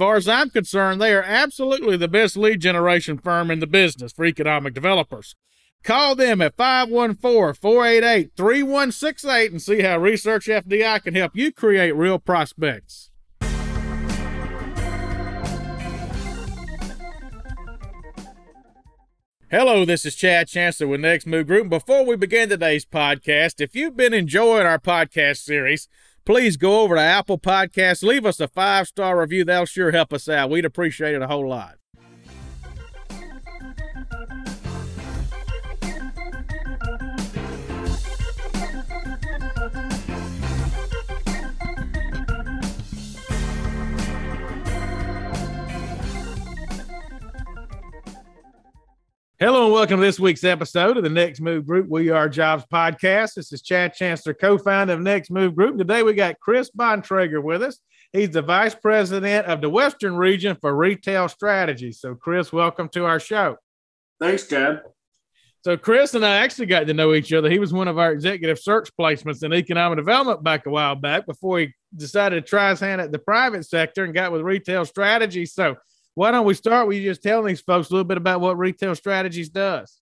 far as I'm concerned, they are absolutely the best lead generation firm in the business for economic developers. Call them at 514 488 3168 and see how Research FDI can help you create real prospects. Hello, this is Chad Chancellor with Next Move Group. Before we begin today's podcast, if you've been enjoying our podcast series, please go over to Apple Podcasts, leave us a five star review. That'll sure help us out. We'd appreciate it a whole lot. Hello and welcome to this week's episode of the Next Move Group We Are Jobs podcast. This is Chad Chancellor, co-founder of Next Move Group. Today we got Chris Bontrager with us. He's the vice president of the Western region for retail strategy. So, Chris, welcome to our show. Thanks, Chad. So, Chris and I actually got to know each other. He was one of our executive search placements in economic development back a while back before he decided to try his hand at the private sector and got with retail strategy. So, why don't we start with you just telling these folks a little bit about what Retail Strategies does?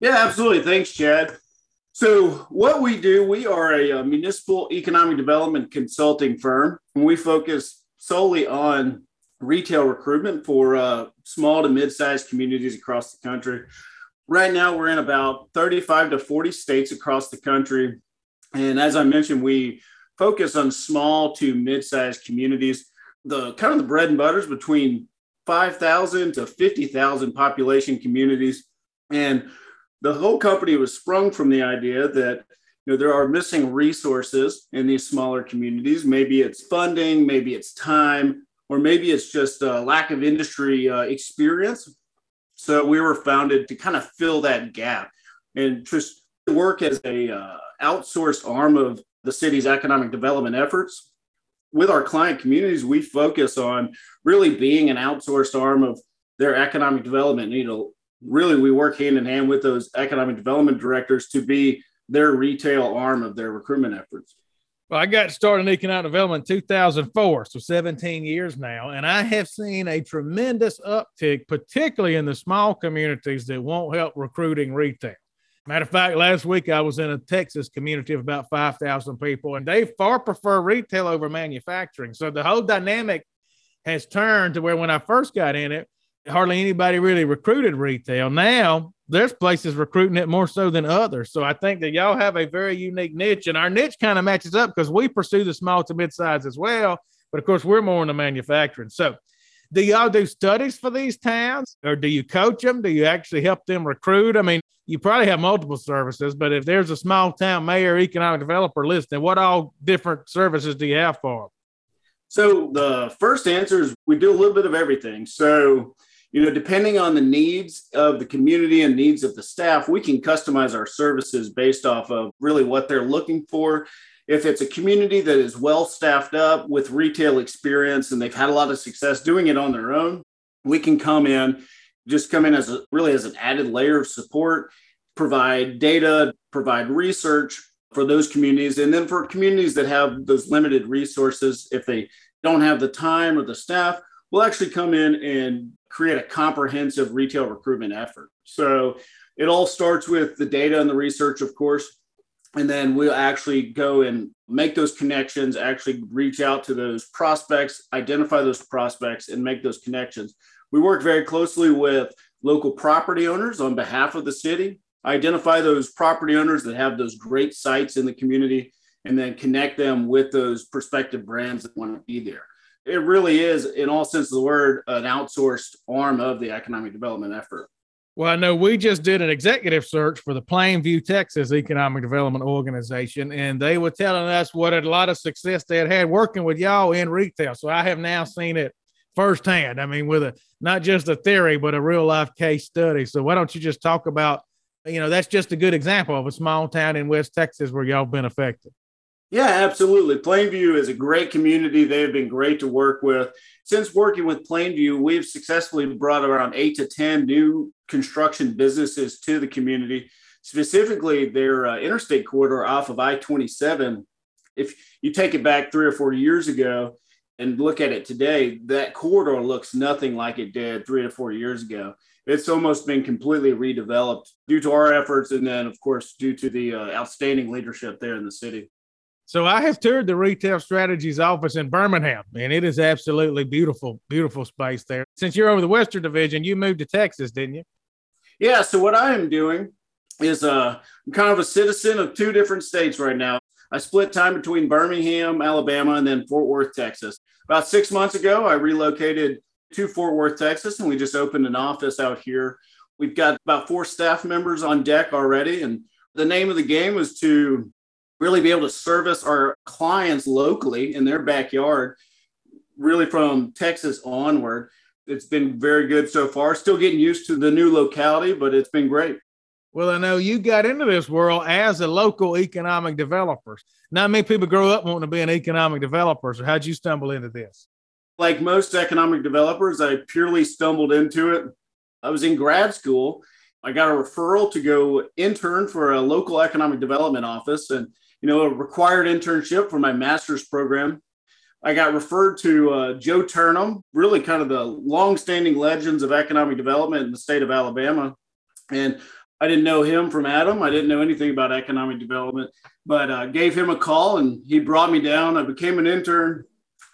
Yeah, absolutely. Thanks, Chad. So, what we do, we are a, a municipal economic development consulting firm, and we focus solely on retail recruitment for uh, small to mid-sized communities across the country. Right now, we're in about 35 to 40 states across the country, and as I mentioned, we focus on small to mid-sized communities. The kind of the bread and butters between 5,000 to 50,000 population communities. And the whole company was sprung from the idea that you know there are missing resources in these smaller communities. Maybe it's funding, maybe it's time, or maybe it's just a lack of industry uh, experience. So we were founded to kind of fill that gap and just work as a uh, outsourced arm of the city's economic development efforts with our client communities, we focus on really being an outsourced arm of their economic development. You know, really, we work hand in hand with those economic development directors to be their retail arm of their recruitment efforts. Well, I got started in economic development in 2004, so 17 years now, and I have seen a tremendous uptick, particularly in the small communities that won't help recruiting retail. Matter of fact, last week I was in a Texas community of about 5,000 people, and they far prefer retail over manufacturing. So the whole dynamic has turned to where when I first got in it, hardly anybody really recruited retail. Now there's places recruiting it more so than others. So I think that y'all have a very unique niche, and our niche kind of matches up because we pursue the small to mid size as well. But of course, we're more in the manufacturing. So do y'all do studies for these towns or do you coach them? Do you actually help them recruit? I mean, you probably have multiple services, but if there's a small town mayor, economic developer listed, what all different services do you have for them? So the first answer is we do a little bit of everything. So, you know, depending on the needs of the community and needs of the staff, we can customize our services based off of really what they're looking for if it's a community that is well staffed up with retail experience and they've had a lot of success doing it on their own, we can come in, just come in as a really as an added layer of support, provide data, provide research for those communities. And then for communities that have those limited resources, if they don't have the time or the staff, we'll actually come in and create a comprehensive retail recruitment effort. So it all starts with the data and the research, of course, and then we'll actually go and make those connections actually reach out to those prospects identify those prospects and make those connections we work very closely with local property owners on behalf of the city identify those property owners that have those great sites in the community, and then connect them with those prospective brands that want to be there. It really is, in all sense of the word, an outsourced arm of the economic development effort. Well, I know we just did an executive search for the Plainview, Texas Economic Development Organization, and they were telling us what a lot of success they had had working with y'all in retail. So I have now seen it firsthand. I mean, with a not just a theory, but a real life case study. So why don't you just talk about, you know, that's just a good example of a small town in West Texas where y'all been affected. Yeah, absolutely. Plainview is a great community. They have been great to work with. Since working with Plainview, we've successfully brought around eight to 10 new construction businesses to the community, specifically their uh, interstate corridor off of I 27. If you take it back three or four years ago and look at it today, that corridor looks nothing like it did three or four years ago. It's almost been completely redeveloped due to our efforts, and then, of course, due to the uh, outstanding leadership there in the city. So I have toured the retail strategies office in Birmingham, and it is absolutely beautiful, beautiful space there. Since you're over the Western Division, you moved to Texas, didn't you? Yeah. So what I am doing is uh, I'm kind of a citizen of two different states right now. I split time between Birmingham, Alabama, and then Fort Worth, Texas. About six months ago, I relocated to Fort Worth, Texas, and we just opened an office out here. We've got about four staff members on deck already, and the name of the game was to really be able to service our clients locally in their backyard, really from Texas onward. It's been very good so far. Still getting used to the new locality, but it's been great. Well, I know you got into this world as a local economic developer. Not many people grow up wanting to be an economic developer. So, how'd you stumble into this? Like most economic developers, I purely stumbled into it. I was in grad school. I got a referral to go intern for a local economic development office. And you know, a required internship for my master's program. I got referred to uh, Joe Turnham, really kind of the long-standing legends of economic development in the state of Alabama. And I didn't know him from Adam. I didn't know anything about economic development, but uh, gave him a call and he brought me down. I became an intern,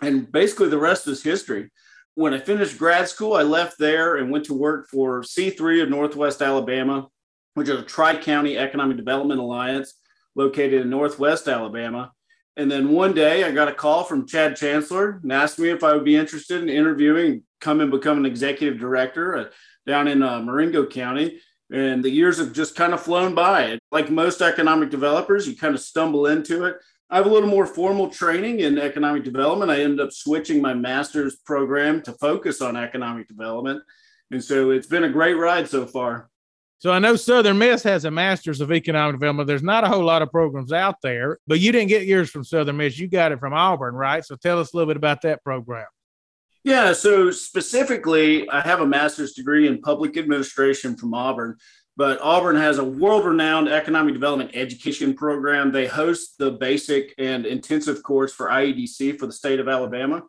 and basically the rest is history. When I finished grad school, I left there and went to work for C3 of Northwest Alabama, which is a tri county economic development alliance located in Northwest Alabama. And then one day I got a call from Chad Chancellor and asked me if I would be interested in interviewing, come and become an executive director uh, down in uh, Marengo County. And the years have just kind of flown by. Like most economic developers, you kind of stumble into it. I have a little more formal training in economic development. I ended up switching my master's program to focus on economic development. And so it's been a great ride so far. So I know Southern Miss has a master's of economic development. There's not a whole lot of programs out there, but you didn't get yours from Southern Miss. You got it from Auburn, right? So tell us a little bit about that program. Yeah, so specifically, I have a master's degree in public administration from Auburn, but Auburn has a world renowned economic development education program. They host the basic and intensive course for IEDC for the state of Alabama.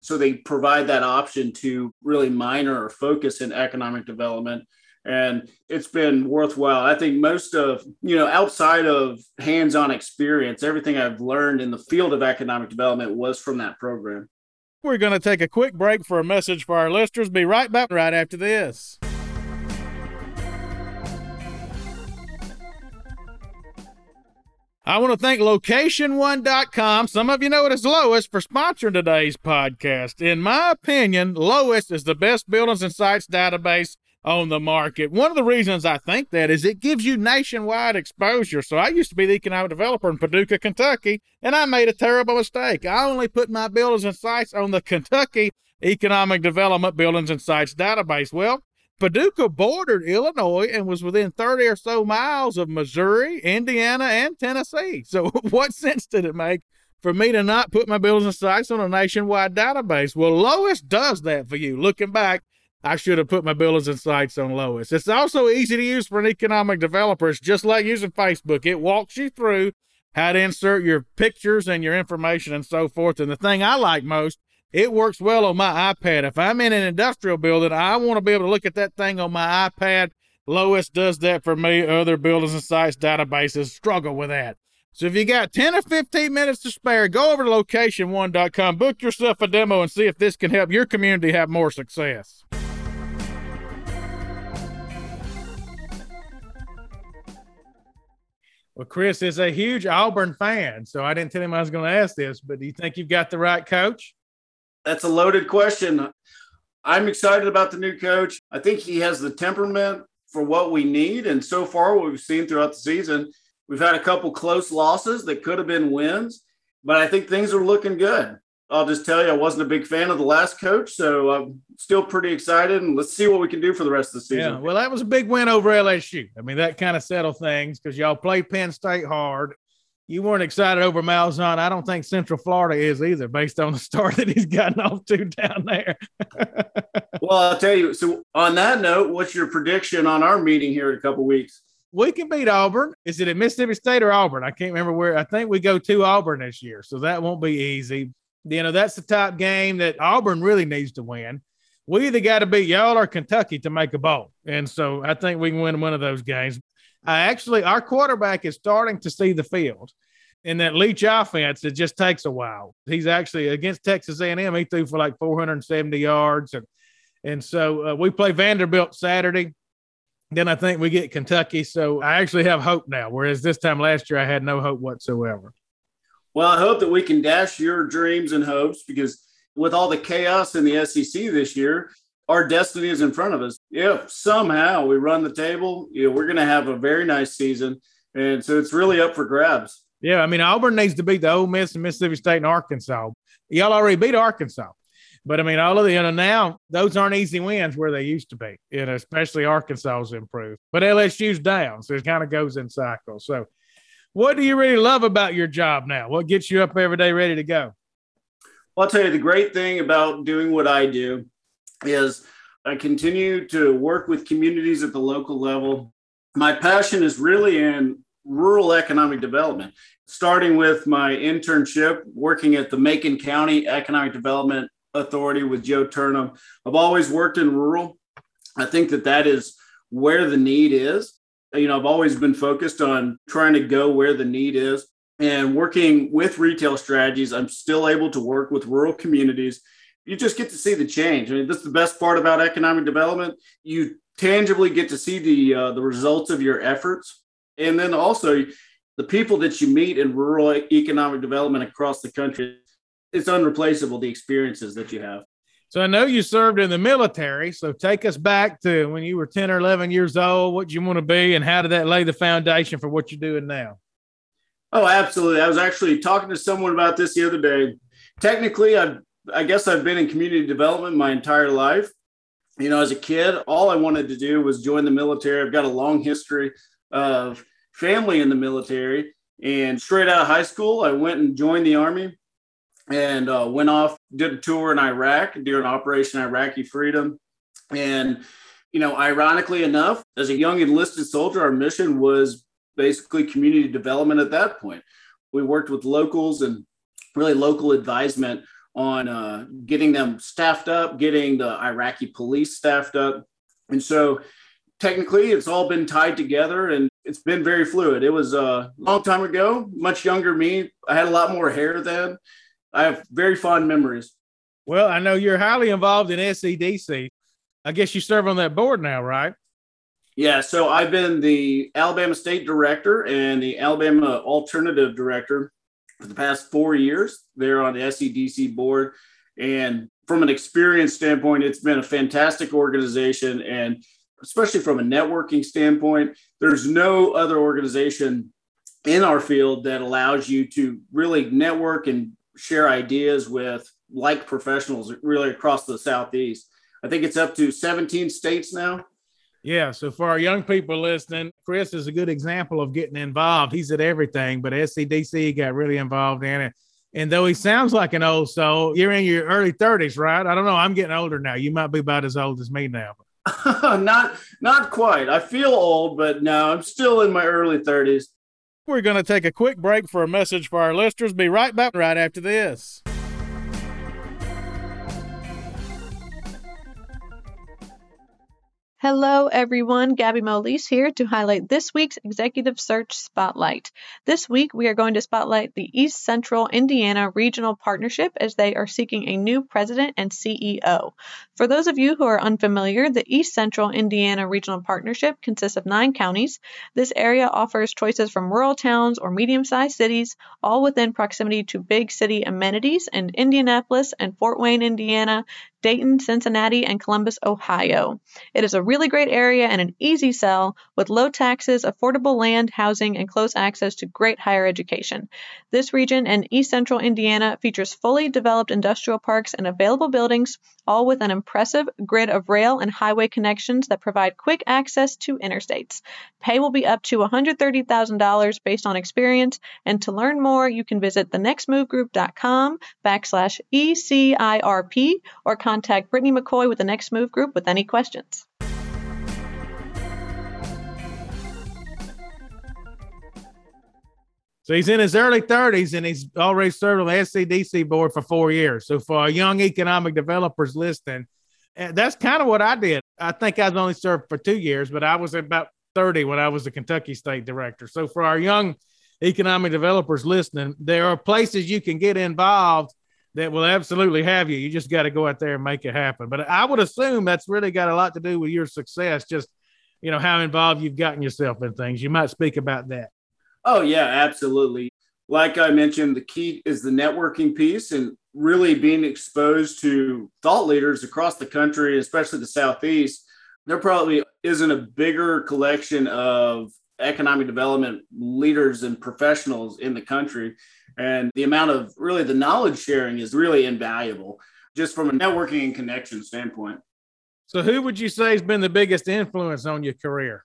So they provide that option to really minor or focus in economic development and it's been worthwhile. I think most of, you know, outside of hands on experience, everything I've learned in the field of economic development was from that program. We're going to take a quick break for a message for our listeners. Be right back right after this. I want to thank location1.com. Some of you know it as Lois for sponsoring today's podcast. In my opinion, Lois is the best buildings and sites database on the market. One of the reasons I think that is it gives you nationwide exposure. So I used to be the economic developer in Paducah, Kentucky, and I made a terrible mistake. I only put my buildings and sites on the Kentucky Economic Development Buildings and Sites database. Well, Paducah bordered Illinois and was within 30 or so miles of Missouri, Indiana, and Tennessee. So, what sense did it make for me to not put my buildings and sites on a nationwide database? Well, Lois does that for you. Looking back, I should have put my buildings and sites on Lois. It's also easy to use for an economic developer. It's just like using Facebook. It walks you through how to insert your pictures and your information and so forth. And the thing I like most, it works well on my iPad. If I'm in an industrial building, I want to be able to look at that thing on my iPad. Lois does that for me. Other buildings and sites databases struggle with that. So if you got 10 or 15 minutes to spare, go over to location1.com, book yourself a demo, and see if this can help your community have more success. Well, Chris is a huge Auburn fan, so I didn't tell him I was going to ask this, but do you think you've got the right coach? That's a loaded question. I'm excited about the new coach. I think he has the temperament for what we need. And so far, what we've seen throughout the season, we've had a couple close losses that could have been wins, but I think things are looking good. I'll just tell you, I wasn't a big fan of the last coach, so I'm still pretty excited. And let's see what we can do for the rest of the season. Yeah, well, that was a big win over LSU. I mean, that kind of settled things because y'all played Penn State hard. You weren't excited over Malzahn. I don't think Central Florida is either, based on the start that he's gotten off to down there. well, I'll tell you. So, on that note, what's your prediction on our meeting here in a couple weeks? we can beat Auburn. Is it at Mississippi State or Auburn? I can't remember where. I think we go to Auburn this year, so that won't be easy. You know, that's the top game that Auburn really needs to win. We either got to beat y'all or Kentucky to make a bowl. And so I think we can win one of those games. I actually, our quarterback is starting to see the field. In that Leach offense, it just takes a while. He's actually against Texas A&M. He threw for like 470 yards, and and so uh, we play Vanderbilt Saturday. Then I think we get Kentucky. So I actually have hope now. Whereas this time last year, I had no hope whatsoever. Well, I hope that we can dash your dreams and hopes because with all the chaos in the SEC this year, our destiny is in front of us. If somehow we run the table, you know, we're going to have a very nice season. And so it's really up for grabs. Yeah, I mean, Auburn needs to beat the Ole Miss and Mississippi State and Arkansas. Y'all already beat Arkansas. But I mean, all of the, you know, now those aren't easy wins where they used to be, you know, especially Arkansas's improved. But LSU's down. So it kind of goes in cycles. So what do you really love about your job now? What gets you up every day ready to go? Well, I'll tell you the great thing about doing what I do is I continue to work with communities at the local level. My passion is really in rural economic development, starting with my internship working at the Macon County Economic Development Authority with Joe Turnham. I've always worked in rural. I think that that is where the need is you know, I've always been focused on trying to go where the need is and working with retail strategies. I'm still able to work with rural communities. You just get to see the change. I mean, that's the best part about economic development. You tangibly get to see the uh, the results of your efforts, and then also the people that you meet in rural economic development across the country. It's unreplaceable the experiences that you have. So I know you served in the military. So take us back to when you were 10 or 11 years old, what you want to be, and how did that lay the foundation for what you're doing now? Oh, absolutely. I was actually talking to someone about this the other day. Technically, i I guess I've been in community development my entire life. You know, as a kid, all I wanted to do was join the military. I've got a long history of family in the military. And straight out of high school, I went and joined the Army and uh, went off, did a tour in Iraq during Operation Iraqi Freedom. And, you know, ironically enough, as a young enlisted soldier, our mission was basically community development at that point. We worked with locals and really local advisement on uh, getting them staffed up, getting the Iraqi police staffed up. And so technically it's all been tied together and it's been very fluid. It was a long time ago, much younger me. I had a lot more hair then. I have very fond memories. Well, I know you're highly involved in SEDC. I guess you serve on that board now, right? Yeah, so I've been the Alabama State Director and the Alabama Alternative Director for the past four years. They're on the SEDC board. And from an experience standpoint, it's been a fantastic organization. And especially from a networking standpoint, there's no other organization in our field that allows you to really network and share ideas with like professionals really across the southeast. I think it's up to 17 states now. Yeah. So for our young people listening, Chris is a good example of getting involved. He's at everything, but SEDC got really involved in it. And though he sounds like an old soul, you're in your early 30s, right? I don't know. I'm getting older now. You might be about as old as me now. not not quite. I feel old, but no, I'm still in my early 30s. We're going to take a quick break for a message for our listeners. Be right back right after this. Hello, everyone. Gabby Molise here to highlight this week's Executive Search Spotlight. This week, we are going to spotlight the East Central Indiana Regional Partnership as they are seeking a new president and CEO. For those of you who are unfamiliar, the East Central Indiana Regional Partnership consists of nine counties. This area offers choices from rural towns or medium sized cities, all within proximity to big city amenities in Indianapolis and Fort Wayne, Indiana, Dayton, Cincinnati, and Columbus, Ohio. It is a really great area and an easy sell with low taxes, affordable land, housing, and close access to great higher education. This region in east central Indiana features fully developed industrial parks and available buildings, all with an impressive grid of rail and highway connections that provide quick access to interstates. Pay will be up to $130,000 based on experience, and to learn more, you can visit thenextmovegroup.com backslash ECIRP or contact Brittany McCoy with the Next Move Group with any questions. So he's in his early 30s and he's already served on the SEDC board for four years. So for our young economic developers listening, eh, that's kind of what I did. I think I was only served for two years, but I was about 30 when I was the Kentucky State Director. So for our young economic developers listening, there are places you can get involved that will absolutely have you. You just got to go out there and make it happen. But I would assume that's really got a lot to do with your success, just you know how involved you've gotten yourself in things. You might speak about that. Oh yeah, absolutely. Like I mentioned, the key is the networking piece and really being exposed to thought leaders across the country, especially the Southeast. There probably isn't a bigger collection of economic development leaders and professionals in the country. And the amount of really the knowledge sharing is really invaluable just from a networking and connection standpoint. So, who would you say has been the biggest influence on your career?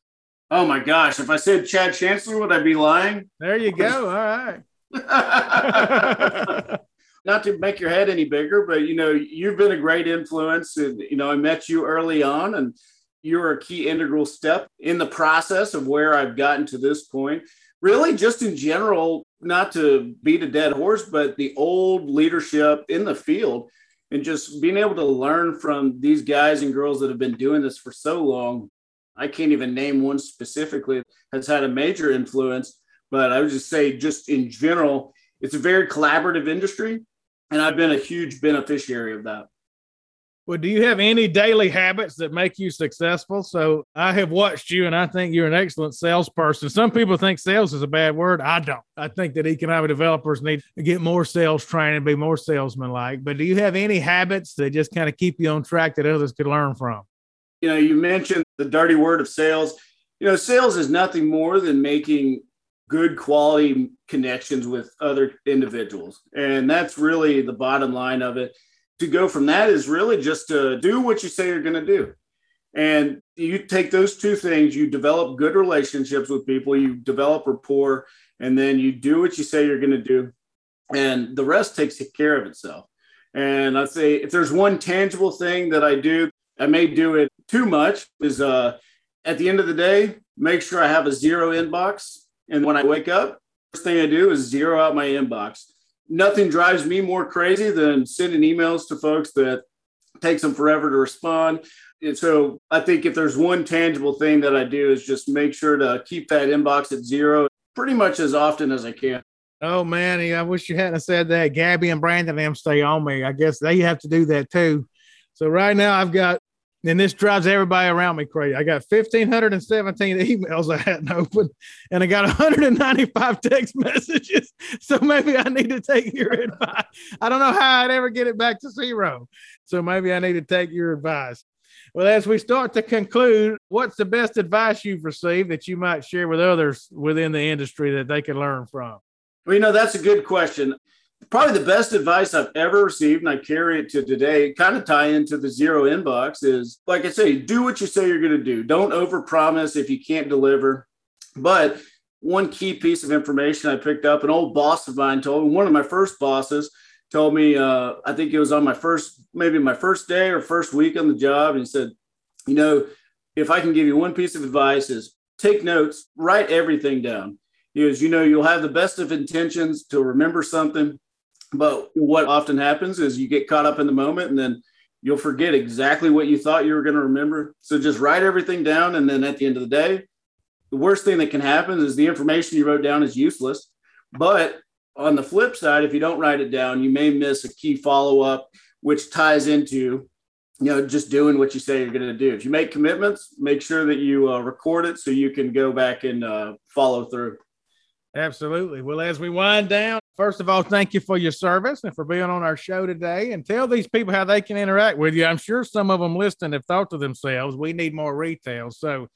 Oh my gosh. If I said Chad Chancellor, would I be lying? There you go. All right. Not to make your head any bigger, but you know, you've been a great influence. And, you know, I met you early on and you're a key integral step in the process of where I've gotten to this point. Really, just in general, not to beat a dead horse, but the old leadership in the field and just being able to learn from these guys and girls that have been doing this for so long. I can't even name one specifically has had a major influence, but I would just say, just in general, it's a very collaborative industry. And I've been a huge beneficiary of that. Well, do you have any daily habits that make you successful? So I have watched you and I think you're an excellent salesperson. Some people think sales is a bad word. I don't. I think that economic developers need to get more sales training, be more salesman like. But do you have any habits that just kind of keep you on track that others could learn from? You know, you mentioned the dirty word of sales. You know, sales is nothing more than making good quality connections with other individuals. And that's really the bottom line of it to go from that is really just to do what you say you're going to do. And you take those two things, you develop good relationships with people, you develop rapport, and then you do what you say you're going to do. And the rest takes care of itself. And I say, if there's one tangible thing that I do, I may do it too much, is uh, at the end of the day, make sure I have a zero inbox. And when I wake up, first thing I do is zero out my inbox nothing drives me more crazy than sending emails to folks that takes them forever to respond. And so I think if there's one tangible thing that I do is just make sure to keep that inbox at zero pretty much as often as I can. Oh man, I wish you hadn't said that. Gabby and Brandon them stay on me. I guess they have to do that too. So right now I've got and this drives everybody around me crazy. I got 1,517 emails I hadn't opened, and I got 195 text messages. So maybe I need to take your advice. I don't know how I'd ever get it back to zero. So maybe I need to take your advice. Well, as we start to conclude, what's the best advice you've received that you might share with others within the industry that they can learn from? Well, you know, that's a good question probably the best advice I've ever received, and I carry it to today, kind of tie into the zero inbox is like I say, do what you say you're going to do. Don't overpromise if you can't deliver. But one key piece of information I picked up, an old boss of mine told me, one of my first bosses told me, uh, I think it was on my first, maybe my first day or first week on the job. And he said, you know, if I can give you one piece of advice is take notes, write everything down. Is you know, you'll have the best of intentions to remember something, but what often happens is you get caught up in the moment and then you'll forget exactly what you thought you were going to remember. So just write everything down. And then at the end of the day, the worst thing that can happen is the information you wrote down is useless. But on the flip side, if you don't write it down, you may miss a key follow up, which ties into you know just doing what you say you're going to do if you make commitments make sure that you uh, record it so you can go back and uh, follow through absolutely well as we wind down first of all thank you for your service and for being on our show today and tell these people how they can interact with you i'm sure some of them listening have thought to themselves we need more retail so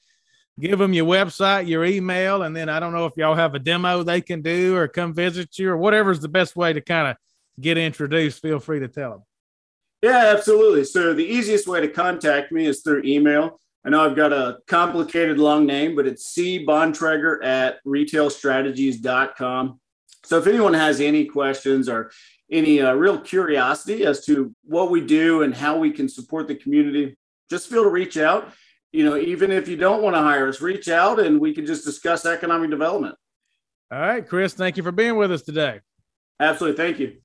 give them your website your email and then i don't know if y'all have a demo they can do or come visit you or whatever's the best way to kind of get introduced feel free to tell them yeah, absolutely. So the easiest way to contact me is through email. I know I've got a complicated long name, but it's cbontrager at retailstrategies.com. So if anyone has any questions or any uh, real curiosity as to what we do and how we can support the community, just feel to reach out. You know, even if you don't want to hire us, reach out and we can just discuss economic development. All right, Chris, thank you for being with us today. Absolutely. Thank you.